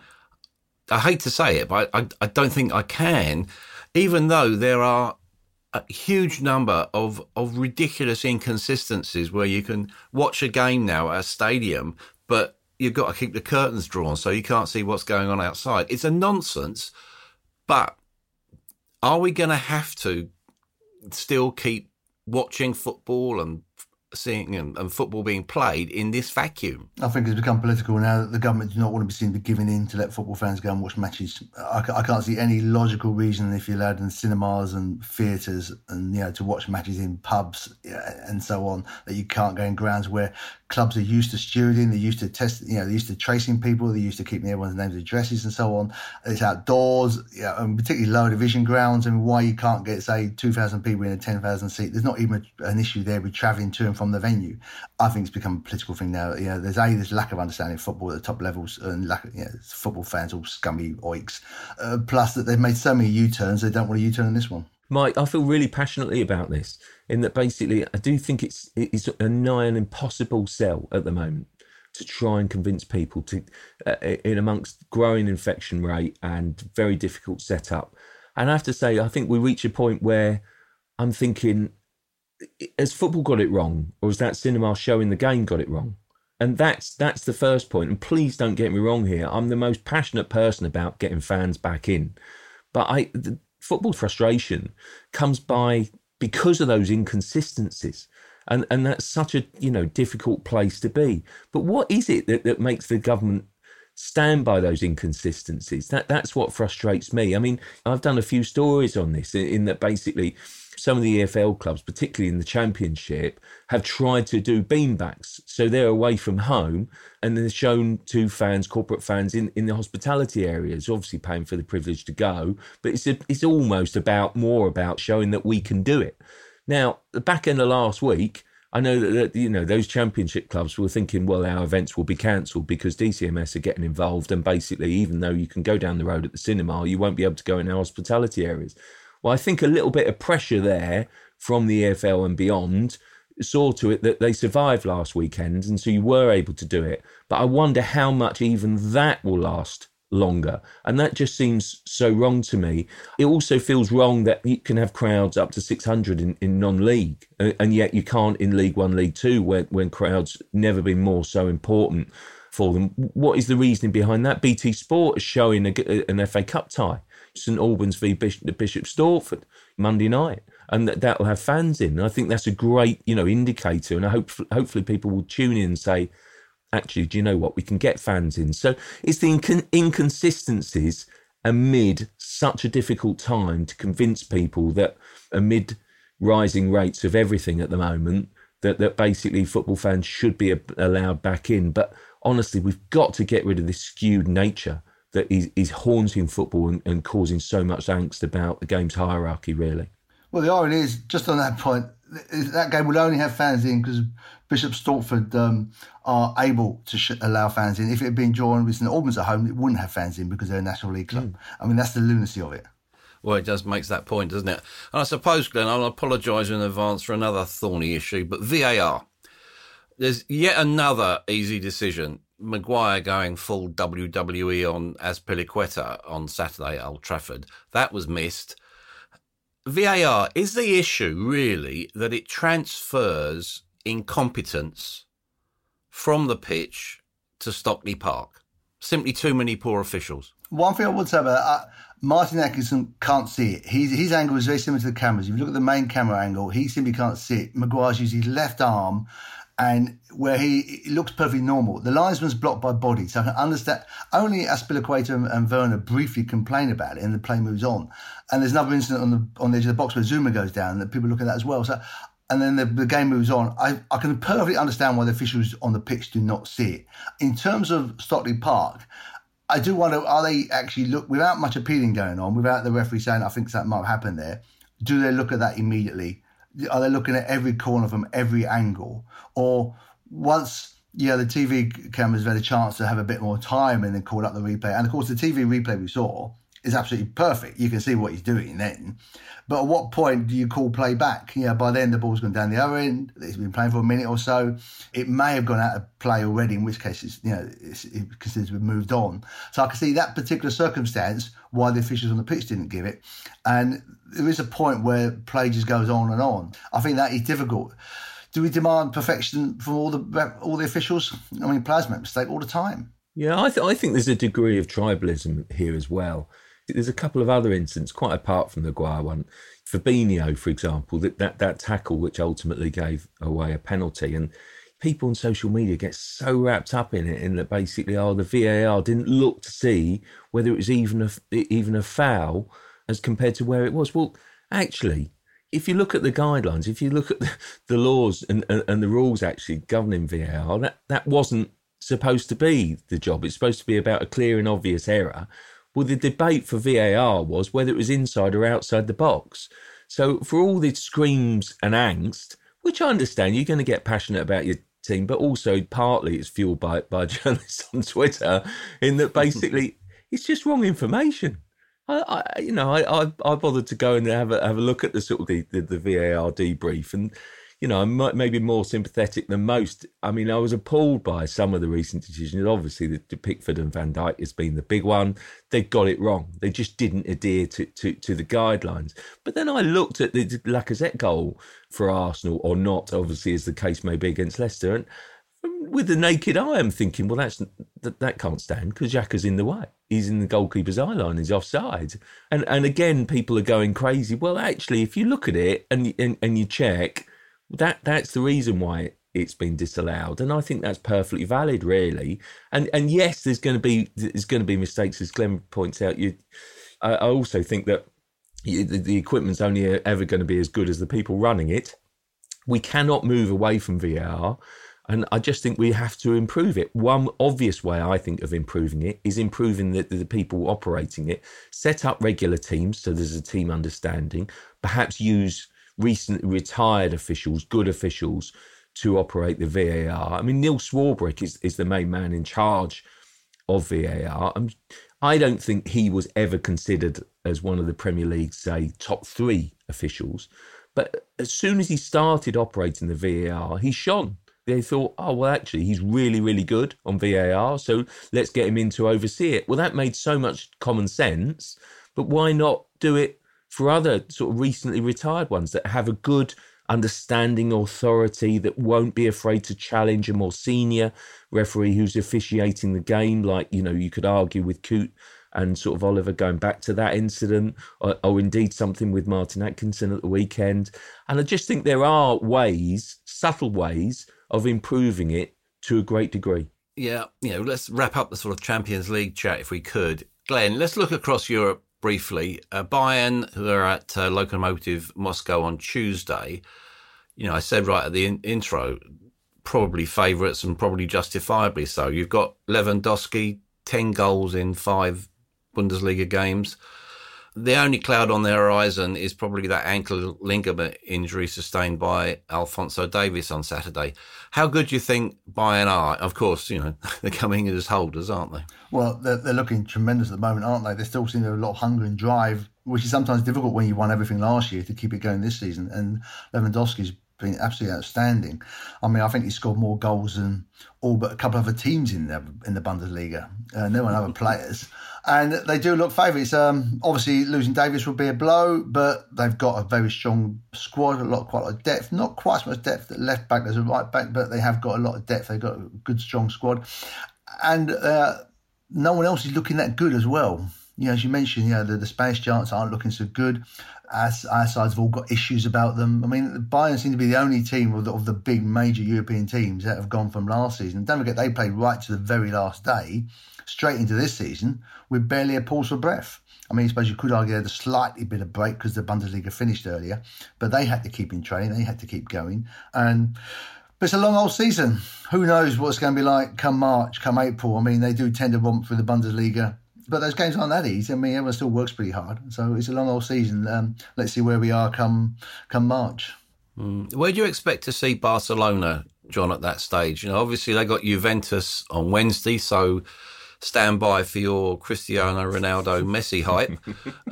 I hate to say it, but I, I don't think I can, even though there are a huge number of, of ridiculous inconsistencies where you can watch a game now at a stadium, but you've got to keep the curtains drawn so you can't see what's going on outside. It's a nonsense, but are we going to have to still keep watching football and seeing and, and, football being played in this vacuum. I think it's become political now that the government do not want to be seen to giving in to let football fans go and watch matches. I, I can't see any logical reason if you're allowed in cinemas and theatres and you know to watch matches in pubs and so on that you can't go in grounds where clubs are used to stewarding, they're used to test, you know, they're used to tracing people, they're used to keeping everyone's names and addresses and so on. It's outdoors, you know, and particularly lower division grounds. and why you can't get, say, 2,000 people in a 10,000 seat. There's not even a, an issue there with travelling to and from the venue. I think it's become a political thing now. You know, there's a, there's lack of understanding of football at the top levels and lack of, you know, football fans all scummy oiks. Uh, plus that they've made so many U-turns, they don't want a U-turn on this one. Mike, I feel really passionately about this in that basically I do think it's it's a nigh an impossible sell at the moment to try and convince people to uh, in amongst growing infection rate and very difficult setup. And I have to say, I think we reach a point where I'm thinking, has football got it wrong, or has that cinema showing the game got it wrong? And that's that's the first point. And please don't get me wrong here. I'm the most passionate person about getting fans back in, but I football frustration comes by because of those inconsistencies. And, and that's such a you know difficult place to be. But what is it that, that makes the government stand by those inconsistencies. That that's what frustrates me. I mean, I've done a few stories on this in, in that basically some of the EFL clubs, particularly in the championship, have tried to do beam-backs. So they're away from home and they're shown to fans, corporate fans in, in the hospitality areas, obviously paying for the privilege to go. But it's a, it's almost about more about showing that we can do it. Now, the back end of last week, I know that, you know those championship clubs were thinking, well, our events will be cancelled because DCMS are getting involved, and basically, even though you can go down the road at the cinema, you won't be able to go in our hospitality areas. Well, I think a little bit of pressure there from the EFL and beyond saw to it that they survived last weekend, and so you were able to do it. But I wonder how much even that will last longer. And that just seems so wrong to me. It also feels wrong that you can have crowds up to 600 in, in non league, and yet you can't in League One, League Two, when, when crowds never been more so important for them. What is the reasoning behind that? BT Sport is showing a, an FA Cup tie, St Albans v Bishop, Bishop Stortford, Monday night. And that, that'll have fans in. And I think that's a great, you know, indicator. And I hope hopefully people will tune in and say, actually, do you know what? We can get fans in. So it's the inc- inconsistencies amid such a difficult time to convince people that amid rising rates of everything at the moment, that, that basically football fans should be allowed back in. But honestly, we've got to get rid of this skewed nature that is, is haunting football and, and causing so much angst about the game's hierarchy, really. Well, the irony is, just on that point, that game will only have fans in because Bishop Stortford um, are able to sh- allow fans in. If it had been drawn with St Albans at home, it wouldn't have fans in because they're a National League club. Mm. I mean, that's the lunacy of it. Well, it does makes that point, doesn't it? And I suppose, Glenn, I'll apologise in advance for another thorny issue, but VAR. There's yet another easy decision. Maguire going full WWE on Azpilicueta on Saturday at Old Trafford. That was missed. VAR is the issue really that it transfers incompetence from the pitch to Stockley Park. Simply too many poor officials. One thing I would say about that, uh, Martin Atkinson can't see it. His, his angle is very similar to the cameras. If you look at the main camera angle, he simply can't see it. Maguire's using his left arm and where he looks perfectly normal. The linesman's blocked by body, so I can understand. Only Azpilicueta and, and Werner briefly complain about it, and the play moves on. And there's another incident on the on the edge of the box where Zouma goes down, that people look at that as well. So, and then the, the game moves on. I, I can perfectly understand why the officials on the pitch do not see it. In terms of Stockley Park, I do wonder: Are they actually look without much appealing going on, without the referee saying, "I think something might have happened there"? Do they look at that immediately? Are they looking at every corner from every angle? Or once yeah, the TV cameras have had a chance to have a bit more time and then call up the replay. And of course, the TV replay we saw is absolutely perfect. You can see what he's doing then. But at what point do you call play back? You know, by then the ball's gone down the other end. He's been playing for a minute or so. It may have gone out of play already, in which case it's, you know, it's, it considers we've moved on. So I can see that particular circumstance why the officials on the pitch didn't give it. And there is a point where play just goes on and on. I think that is difficult. Do we demand perfection from all the all the officials? I mean, players make mistakes all the time. Yeah, I, th- I think there's a degree of tribalism here as well. There's a couple of other incidents, quite apart from the Guire one. Fabinho, for example, that, that, that tackle which ultimately gave away a penalty. And people on social media get so wrapped up in it, in that basically, oh, the VAR didn't look to see whether it was even a, even a foul as compared to where it was. Well, actually, if you look at the guidelines, if you look at the, laws and, and, and, the rules actually governing VAR, that, that wasn't supposed to be the job. It's supposed to be about a clear and obvious error. Well, the debate for VAR was whether it was inside or outside the box. So, for all the screams and angst, which I understand, you're going to get passionate about your team, but also partly it's fueled by by journalists on Twitter, in that basically it's just wrong information. I, I, you know, I, I, I bothered to go and have a have a look at the sort of the, the, the VAR debrief, and you know, I'm maybe more sympathetic than most. I mean, I was appalled by some of the recent decisions. Obviously, the, Pickford and Van Dijk has been the big one. They got it wrong. They just didn't adhere to, to, to the guidelines. But then I looked at the Lacazette goal for Arsenal, or not, obviously, as the case may be against Leicester, and um, with the naked eye, I'm thinking, well, that's that, that can't stand because Xhaka's in the way. He's in the goalkeeper's eye line. He's offside. And and again, people are going crazy. Well, actually, if you look at it and and, and you check, that that's the reason why it's been disallowed, and I think that's perfectly valid, really. And and yes, there's going to be there's going to be mistakes, as Glenn points out. You, I, also think that the, the equipment's only ever going to be as good as the people running it. We cannot move away from VAR. And I just think we have to improve it. One obvious way I think of improving it is improving the, the people operating it. Set up regular teams so there's a team understanding. Perhaps use recently retired officials, good officials, to operate the VAR. I mean, Neil Swarbrick is, is the main man in charge of VAR. I'm, um, I don't think he was ever considered as one of the Premier League's, say, top three officials. But as soon as he started operating the VAR, he shone. They thought, oh, well, actually, he's really, really good on VAR. So let's get him in to oversee it. Well, that made so much common sense. But why not do it for other sort of recently retired ones that have a good understanding authority that won't be afraid to challenge a more senior referee who's officiating the game. Like, you know, you could argue with Coote and sort of Oliver going back to that incident, or, or, indeed something with Martin Atkinson at the weekend. And I just think there are ways, subtle ways, of improving it to a great degree. Yeah, you know, let's wrap up the sort of Champions League chat if we could. Glenn, let's look across Europe briefly. Uh, Bayern, who are at uh, Lokomotiv Moscow on Tuesday, you know, I said right at the in- intro, probably favourites and probably justifiably so. You've got Lewandowski, 10 goals in five Bundesliga games. The only cloud on the horizon is probably that ankle ligament injury sustained by Alphonso Davies on Saturday. How good do you think Bayern are? Of course, you know, they're coming in as holders, aren't they? Well, they're, they're looking tremendous at the moment, aren't they? They still seem to have a lot of hunger and drive, which is sometimes difficult when you won everything last year to keep it going this season. And Lewandowski's been absolutely outstanding. I mean, I think he scored more goals than all but a couple of other teams in the in the Bundesliga. Uh, no one other players, and they do look favourites. Um, obviously, losing Davies would be a blow, but they've got a very strong squad, a lot, quite a lot of depth. Not quite as much depth at left back as a right back, but they have got a lot of depth. They've got a good, strong squad, and uh, no one else is looking that good as well. You know, as you mentioned, you know, the, the Spanish giants aren't looking so good our, sides have all got issues about them. I mean, Bayern seem to be the only team of the, of the big major European teams that have gone from last season. Don't forget, they played right to the very last day, straight into this season, with barely a pause for breath. I mean, I suppose you could argue they had a slightly bit of break because the Bundesliga finished earlier, but they had to keep in training, they had to keep going. And but it's a long old season. Who knows what's going to be like come March, come April? I mean, they do tend to romp through the Bundesliga but those games aren't that easy. I mean, everyone still works pretty hard, so it's a long old season. Um, let's see where we are come come March. Mm. Where do you expect to see Barcelona, John, at that stage? You know, obviously they got Juventus on Wednesday, so stand by for your Cristiano Ronaldo Messi hype.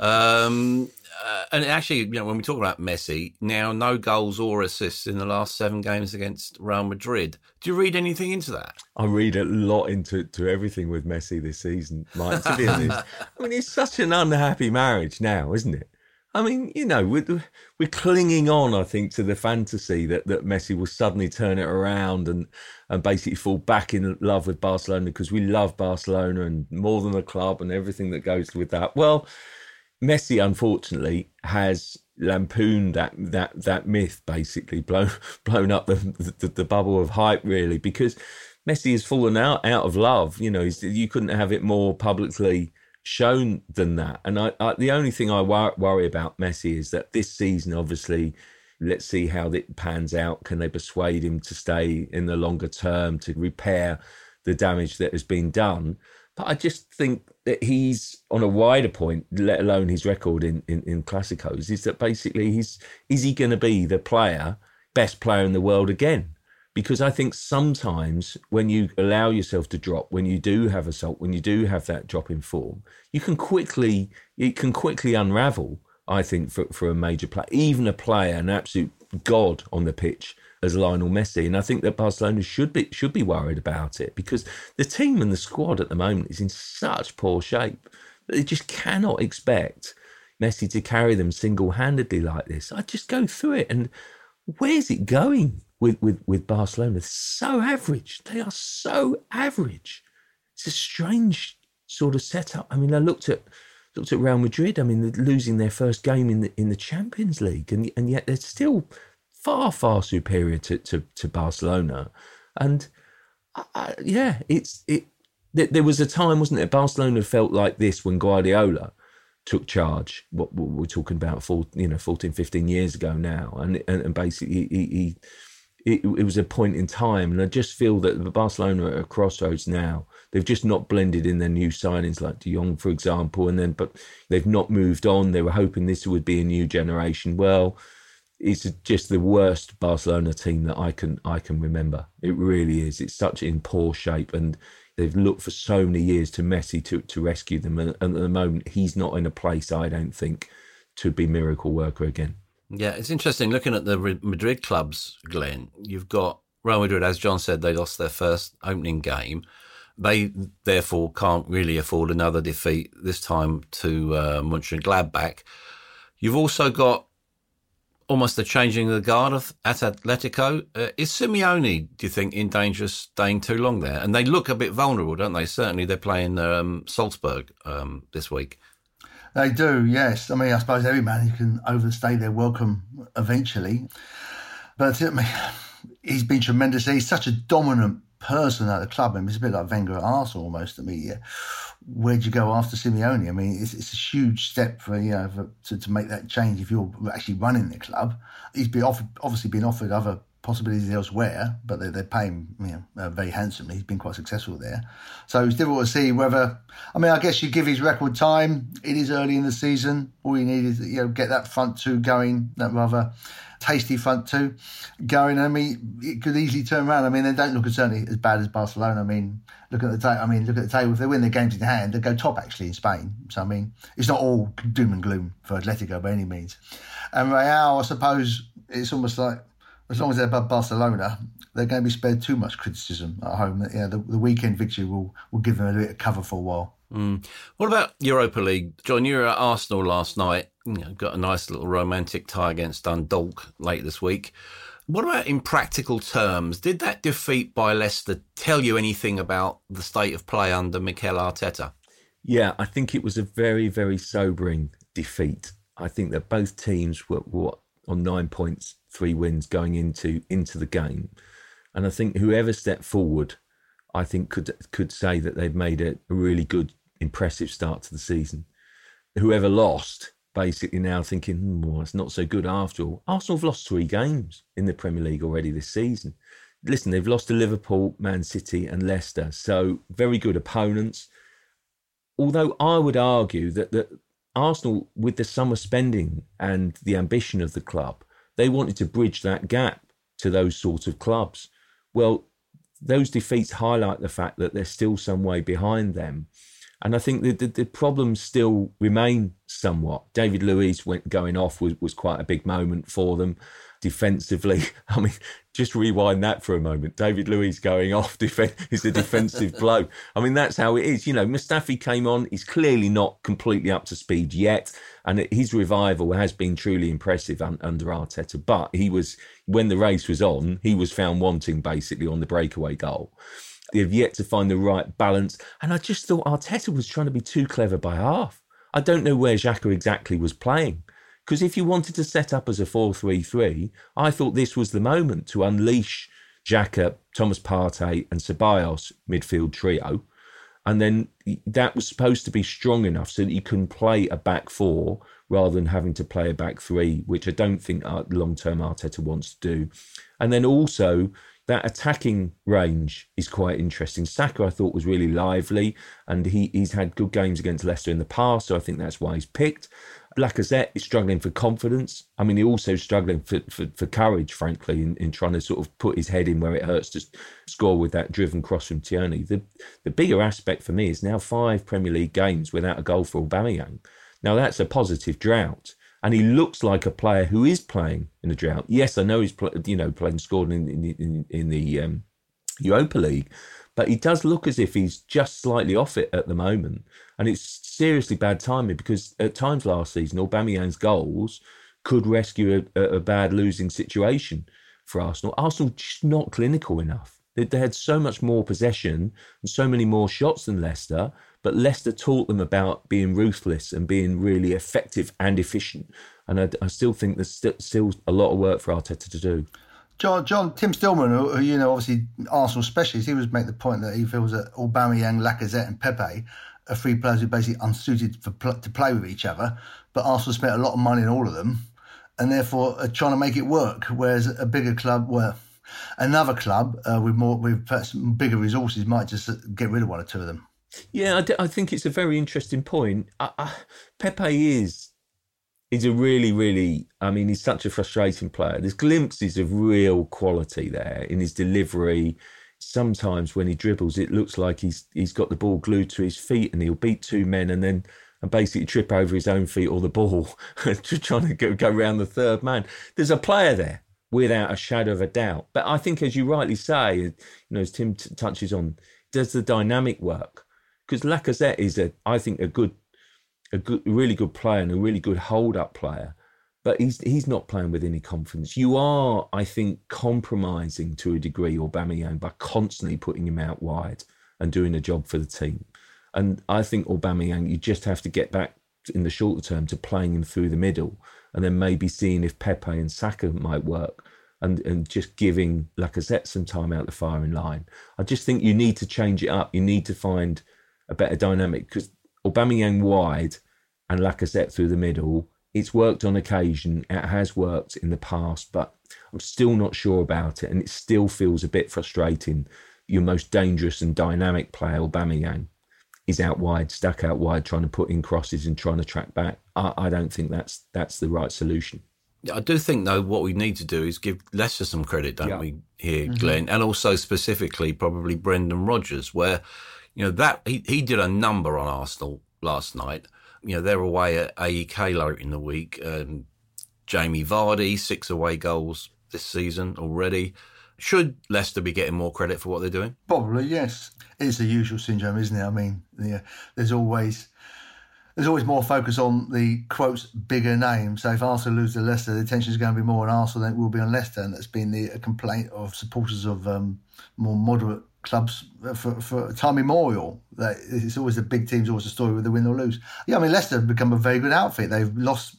um, uh, and actually, you know, when we talk about Messi, now no goals or assists in the last seven games against Real Madrid. Do you read anything into that? I read a lot into to everything with Messi this season, Mike. To be honest, I mean, it's such an unhappy marriage now, isn't it? I mean, you know, we're, we're clinging on, I think, to the fantasy that, that Messi will suddenly turn it around and, and basically fall back in love with Barcelona because we love Barcelona and more than the club and everything that goes with that. Well, Messi, unfortunately, has lampooned that that that myth, basically blown blown up the, the, the bubble of hype, really, because Messi has fallen out out of love. You know, you couldn't have it more publicly shown than that. And I, I, the only thing I wor- worry about Messi is that this season, obviously, let's see how it pans out. Can they persuade him to stay in the longer term to repair the damage that has been done? But I just think that he's on a wider point, let alone his record in, in, in Classicos, is that basically he's is he going to be the player, best player in the world again? Because I think sometimes when you allow yourself to drop, when you do have assault, when you do have that drop in form, you can quickly it can quickly unravel. I think for, for a major player, even a player, an absolute god on the pitch, as Lionel Messi. And I think that Barcelona should be should be worried about it because the team and the squad at the moment is in such poor shape that they just cannot expect Messi to carry them single handedly like this. I just go through it and where's it going with, with, with Barcelona? so average. They are so average. It's a strange sort of setup. I mean, I looked at looked at Real Madrid. I mean, losing their first game in the in the Champions League, and and yet they're still far, far superior to, to, to Barcelona. And yeah, it's it. There was a time, wasn't it? Barcelona felt like this when Guardiola took charge. What, what we're talking about, four, you know, 14, 15 years ago now, and and, and basically he, he it, it, was a point in time, and I just feel that Barcelona are at a crossroads now. They've just not blended in their new signings like De Jong, for example, and then but they've not moved on. They were hoping this would be a new generation. Well, it's just the worst Barcelona team that I can I can remember. It really is. It's such in poor shape, and they've looked for so many years to Messi to to rescue them, and, and at the moment he's not in a place I don't think to be miracle worker again. Yeah, it's interesting looking at the Madrid clubs, Glenn. You've got Real Madrid, as John said, they lost their first opening game. They therefore can't really afford another defeat this time to uh, Mönchengladbach. You've also got almost the changing of the guard of, at Atletico. Uh, is Simeone, do you think, in danger of staying too long there? And they look a bit vulnerable, don't they? Certainly, they're playing um, Salzburg um, this week. They do, yes. I mean, I suppose every man can overstay their welcome eventually. But I mean, he's been tremendous. He's such a dominant person at the club. I mean, it's a bit like Wenger at Arsenal almost to me. Yeah where'd you go after Simeone? I mean, it's, it's a huge step for you know for, to, to make that change if you're actually running the club. He's been offered, obviously been offered other possibilities elsewhere, but they're, they're paying you know uh, very handsomely. He's been quite successful there, so it's difficult to see whether. I mean, I guess you give his record time. It is early in the season. All you need is you know get that front two going. That rather tasty front two going. I mean, it could easily turn around. I mean, they don't look certainly as bad as Barcelona. I mean, look at the table. I mean, look at the table. If they win their games in hand, they go top actually in Spain. So I mean, it's not all doom and gloom for Atletico by any means. And Real, I suppose, it's almost like as long as they're above Barcelona, they're going to be spared too much criticism at home. You know, the, the weekend victory will will give them a bit of cover for a while. Mm. What about Europa League, John? You were at Arsenal last night. You know, got a nice little romantic tie against Dundalk late this week. What about in practical terms? Did that defeat by Leicester tell you anything about the state of play under Mikel Arteta? Yeah, I think it was a very, very sobering defeat. I think that both teams were, were on nine points, three wins going into into the game, and I think whoever stepped forward, I think could could say that they've made a, a really good, impressive start to the season. Whoever lost, basically now thinking, hmm, well, it's not so good after all. Arsenal have lost three games in the Premier League already this season. Listen, they've lost to Liverpool, Man City, and Leicester, so very good opponents. Although I would argue that, that Arsenal, with the summer spending and the ambition of the club, they wanted to bridge that gap to those sorts of clubs. Well, those defeats highlight the fact that they're still some way behind them. And I think the, the, the, problems still remain somewhat. David Luiz went going off was, was quite a big moment for them defensively. I mean, just rewind that for a moment. David Luiz going off defense is a defensive blow. I mean, that's how it is. You know, Mustafi came on. He's clearly not completely up to speed yet, and his revival has been truly impressive under Arteta. But he was when the race was on, he was found wanting basically on the breakaway goal. They've yet to find the right balance. And I just thought Arteta was trying to be too clever by half. I don't know where Xhaka exactly was playing. Because if you wanted to set up as a 4 3 3, I thought this was the moment to unleash Xhaka, Thomas Partey, and Ceballos midfield trio. And then that was supposed to be strong enough so that you can play a back four rather than having to play a back three, which I don't think uh, long term Arteta wants to do. And then also, that attacking range is quite interesting. Saka, I thought, was really lively, and he, he's had good games against Leicester in the past, so I think that's why he's picked. Lacazette is struggling for confidence. I mean, he's also struggling for, for, for courage, frankly, in, in, trying to sort of put his head in where it hurts to score with that driven cross from Tierney. The, the bigger aspect for me is now five Premier League games without a goal for Aubameyang. Now, that's a positive drought and he looks like a player who is playing in a drought. Yes, I know he's you know playing scored in in, in, in the um, Europa League, but he does look as if he's just slightly off it at the moment, and it's seriously bad timing because at times last season, Aubameyang's goals could rescue a, a bad losing situation for Arsenal. Arsenal just not clinical enough. They, they had so much more possession and so many more shots than Leicester, but Leicester taught them about being ruthless and being really effective and efficient. And I, I still think there's st- still a lot of work for Arteta to do. John, John, Tim Stillman, who, who, you know, obviously Arsenal specialist, he was make the point that he feels that Aubameyang, Lacazette, and Pepe are three players who are basically unsuited for to play with each other. But Arsenal spent a lot of money on all of them, and therefore are trying to make it work. Whereas a bigger club, well, another club uh, with more with bigger resources might just get rid of one or two of them. Yeah, I, d- I think it's a very interesting point. I, I, Pepe is is a really, really. I mean, he's such a frustrating player. There's glimpses of real quality there in his delivery. Sometimes when he dribbles, it looks like he's he's got the ball glued to his feet, and he'll beat two men and then and basically trip over his own feet or the ball, trying to go, go around the third man. There's a player there without a shadow of a doubt. But I think, as you rightly say, you know, as Tim t- touches on, does the dynamic work? Because Lacazette is a, I think, a good, a good, really good player and a really good hold-up player. But he's he's not playing with any confidence. You are, I think, compromising to a degree Aubameyang by constantly putting him out wide and doing a job for the team. And I think Aubameyang, you just have to get back in the shorter term to playing him through the middle and then maybe seeing if Pepe and Saka might work and, and just giving Lacazette some time out the firing line. I just think you need to change it up. You need to find a better dynamic because Aubameyang wide and Lacazette through the middle, it's worked on occasion. It has worked in the past, but I'm still not sure about it. And it still feels a bit frustrating. Your most dangerous and dynamic player, Aubameyang, is out wide, stuck out wide, trying to put in crosses and trying to track back. I, I don't think that's that's the right solution. I do think though what we need to do is give Leicester some credit, don't yeah. we? Here, mm-hmm. Glenn, and also specifically probably Brendan Rodgers, where you know that he he did a number on Arsenal last night. You know they're away at AEK later in the week. Um, Jamie Vardy six away goals this season already. Should Leicester be getting more credit for what they're doing? Probably yes. It's the usual syndrome, isn't it? I mean, yeah, there's always there's always more focus on the quotes bigger name. So if Arsenal lose to Leicester, the attention is going to be more on Arsenal than it will be on Leicester, and that's been the complaint of supporters of um, more moderate clubs for, for time immemorial. That it's always the big teams, always a story with the win or lose. Yeah, I mean Leicester have become a very good outfit. They've lost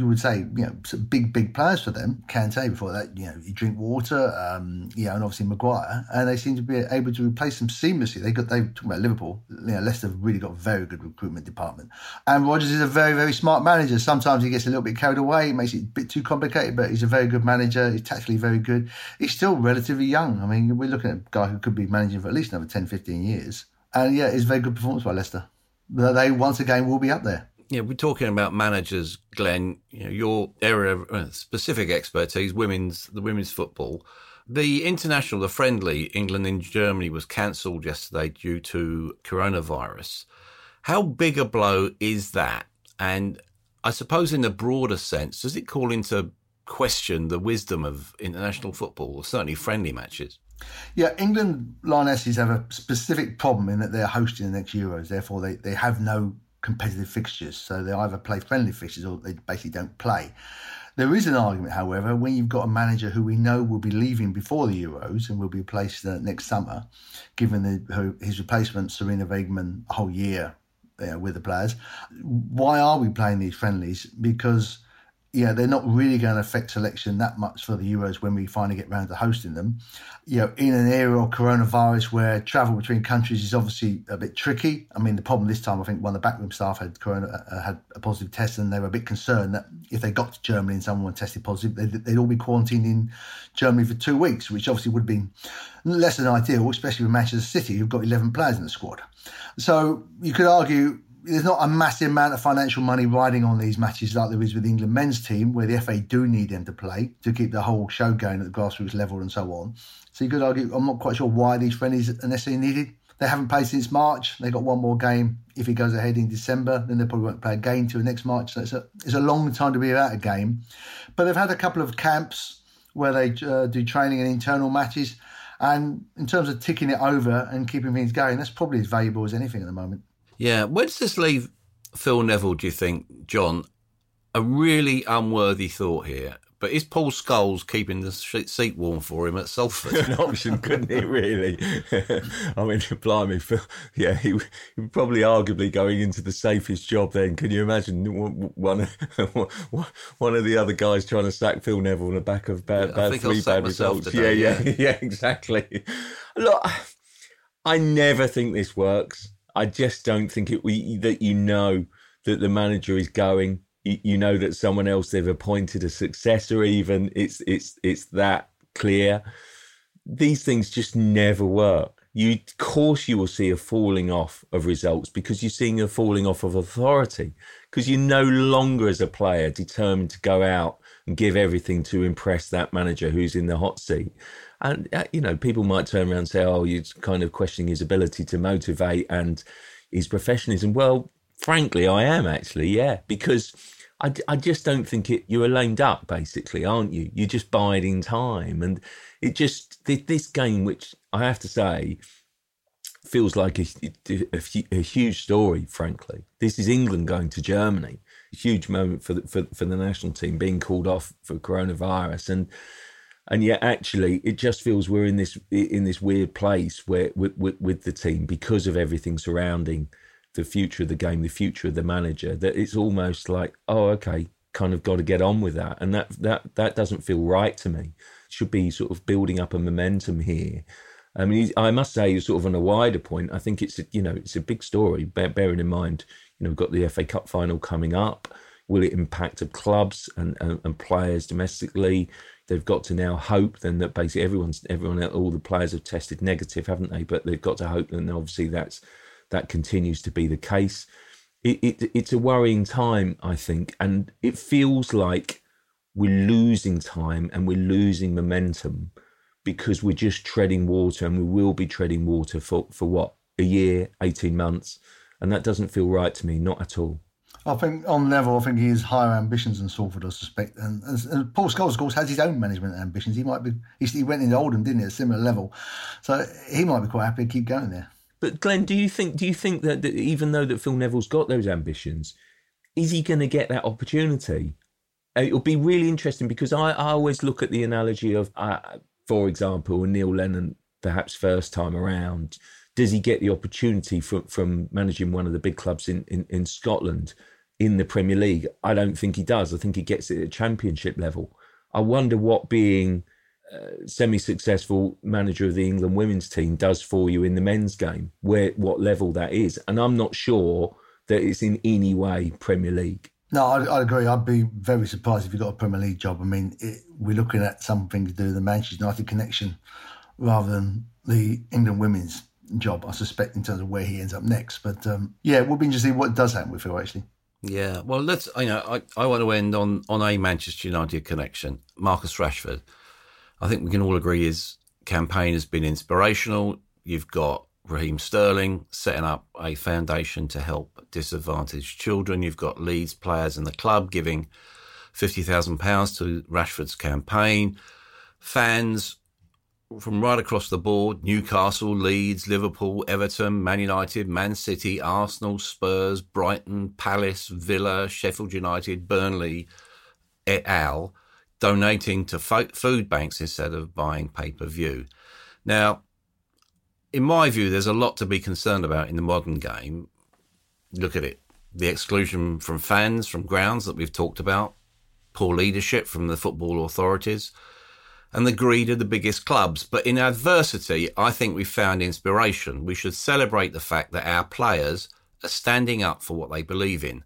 you would say, you know, big, big players for them. Kante before that, you know, you Drinkwater, um, you know, and obviously Maguire, and they seem to be able to replace them seamlessly. They got, they talking about Liverpool, you know, Leicester have really got a very good recruitment department. And Rodgers is a very, very smart manager. Sometimes he gets a little bit carried away, makes it a bit too complicated, but he's a very good manager. He's tactically very good. He's still relatively young. I mean, we're looking at a guy who could be managing for at least another 10, 15 years. And yeah, it's a very good performance by Leicester. They once again will be up there yeah, we're talking about managers, Glenn. You know, your area of uh, specific expertise, women's the women's football. The international, the friendly England in Germany was cancelled yesterday due to coronavirus. How big a blow is that? And I suppose, in a broader sense, does it call into question the wisdom of international football, or certainly friendly matches? Yeah, England Lionesses have a specific problem in that they're hosting the next Euros. Therefore, they, they have no competitive fixtures. So they either play friendly fixtures or they basically don't play. There is an argument, however, when you've got a manager who we know will be leaving before the Euros and will be replaced uh, next summer, given the, his replacement, Sarina Wiegman, a whole year uh, with the players. Why are we playing these friendlies? Because yeah, they're not really going to affect selection that much for the Euros when we finally get round to hosting them. You know, in an era of coronavirus where travel between countries is obviously a bit tricky. I mean, the problem this time, I think one of the backroom staff had corona, uh, had a positive test, and they were a bit concerned that if they got to Germany and someone tested positive, they'd, they'd all be quarantined in Germany for two weeks, which obviously would have been less than ideal, especially with Manchester City, who've got 11 players in the squad. So you could argue there's not a massive amount of financial money riding on these matches like there is with the England men's team, where the FA do need them to play to keep the whole show going at the grassroots level and so on. So you could argue, I'm not quite sure why these friendlies are necessarily needed. They haven't played since March. They got one more game. If he goes ahead in December, then they probably won't play a game till next March. So it's a, it's a long time to be without a game. But they've had a couple of camps where they uh, do training and internal matches. And in terms of ticking it over and keeping things going, that's probably as valuable as anything at the moment. Yeah. Where does this leave Phil Neville, do you think, John? A really unworthy thought here. But is Paul Scholes keeping the seat warm for him at Salford? An option, couldn't it? Really? I mean, blimey, for, yeah, he, he probably arguably going into the safest job. Then, can you imagine one one of the other guys trying to sack Phil Neville on the back of bad, yeah, bad three bad results? Today, yeah, yeah, yeah, exactly. Look, I never think this works. I just don't think it. We, that you know that the manager is going. You, you know that someone else they've appointed a successor. Even it's it's it's that clear. These things just never work. You, of course, you will see a falling off of results because you're seeing a falling off of authority because you're no longer, as a player, determined to go out and give everything to impress that manager who's in the hot seat. And, uh, you know, people might turn around and say, oh, you're kind of questioning his ability to motivate and his professionalism. Well, frankly, I am actually, yeah, because I, I just don't think it, you're a lame duck, basically, aren't you? You're just biding time. And it just, this game, which I have to say, feels like a, a, a, huge story, frankly. This is England going to Germany, a huge moment for the, for, for the national team being called off for coronavirus. And and yet actually it just feels we're in this in this weird place where with, with, with, the team because of everything surrounding the future of the game the future of the manager that it's almost like oh okay kind of got to get on with that and that that that doesn't feel right to me should be sort of building up a momentum here I mean, I must say, sort of on a wider point, I think it's a, you know it's a big story. bearing in mind, you know, we've got the FA Cup final coming up. Will it impact of clubs and, and, and players domestically? They've got to now hope then that basically everyone's everyone all the players have tested negative, haven't they? But they've got to hope, and obviously that's that continues to be the case. It, it, it's a worrying time, I think, and it feels like we're losing time and we're losing momentum because we're just treading water, and we will be treading water for for what a year, eighteen months, and that doesn't feel right to me, not at all. I think on level, I think he has higher ambitions than Salford, I suspect. And, and Paul Scholes, of course, has his own management ambitions. He might be, he went into Oldham, didn't he, at a similar level. So he might be quite happy to keep going there. But Glenn, do you think do you think that, that even though that Phil Neville's got those ambitions, is he going to get that opportunity? Uh, it'll be really interesting because I, I always look at the analogy of, uh, for example, Neil Lennon, perhaps first time around, does he get the opportunity from from managing one of the big clubs in, in, in Scotland? in the Premier League. I don't think he does. I think he gets it at championship level. I wonder what being uh, semi-successful manager of the England women's team does for you in the men's game, where what level that is. And I'm not sure that it's in any way Premier League. No, I, I agree. I'd be very surprised if you got a Premier League job. I mean, it, we're looking at something to do with the Manchester United connection rather than the England women's job, I suspect, in terms of where he ends up next. But um, yeah, it would be interesting what does happen with Phil, actually. Yeah, well, let's. You know, I, I want to end on on a Manchester United connection. Marcus Rashford. I think we can all agree his campaign has been inspirational. You've got Raheem Sterling setting up a foundation to help disadvantaged children. You've got Leeds players in the club giving fifty thousand pounds to Rashford's campaign. Fans from right across the board Newcastle, Leeds, Liverpool, Everton, Man United, Man City, Arsenal, Spurs, Brighton, Palace, Villa, Sheffield United, Burnley, et al. donating to food banks instead of buying pay per view. Now, in my view, there's a lot to be concerned about in the modern game. Look at it the exclusion from fans from grounds that we've talked about, poor leadership from the football authorities and the greed of the biggest clubs. But in adversity, I think we found inspiration. We should celebrate the fact that our players are standing up for what they believe in.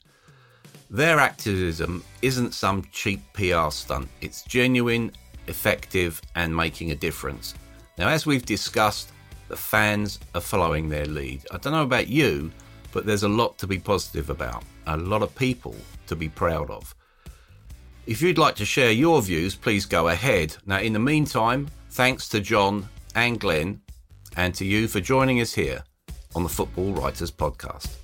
Their activism isn't some cheap PR stunt, it's genuine, effective, and making a difference. Now, as we've discussed, the fans are following their lead. I don't know about you, but there's a lot to be positive about, a lot of people to be proud of. If you'd like to share your views, please go ahead. Now, in the meantime, thanks to John and Glenn, and to you for joining us here on the Football Writers Podcast.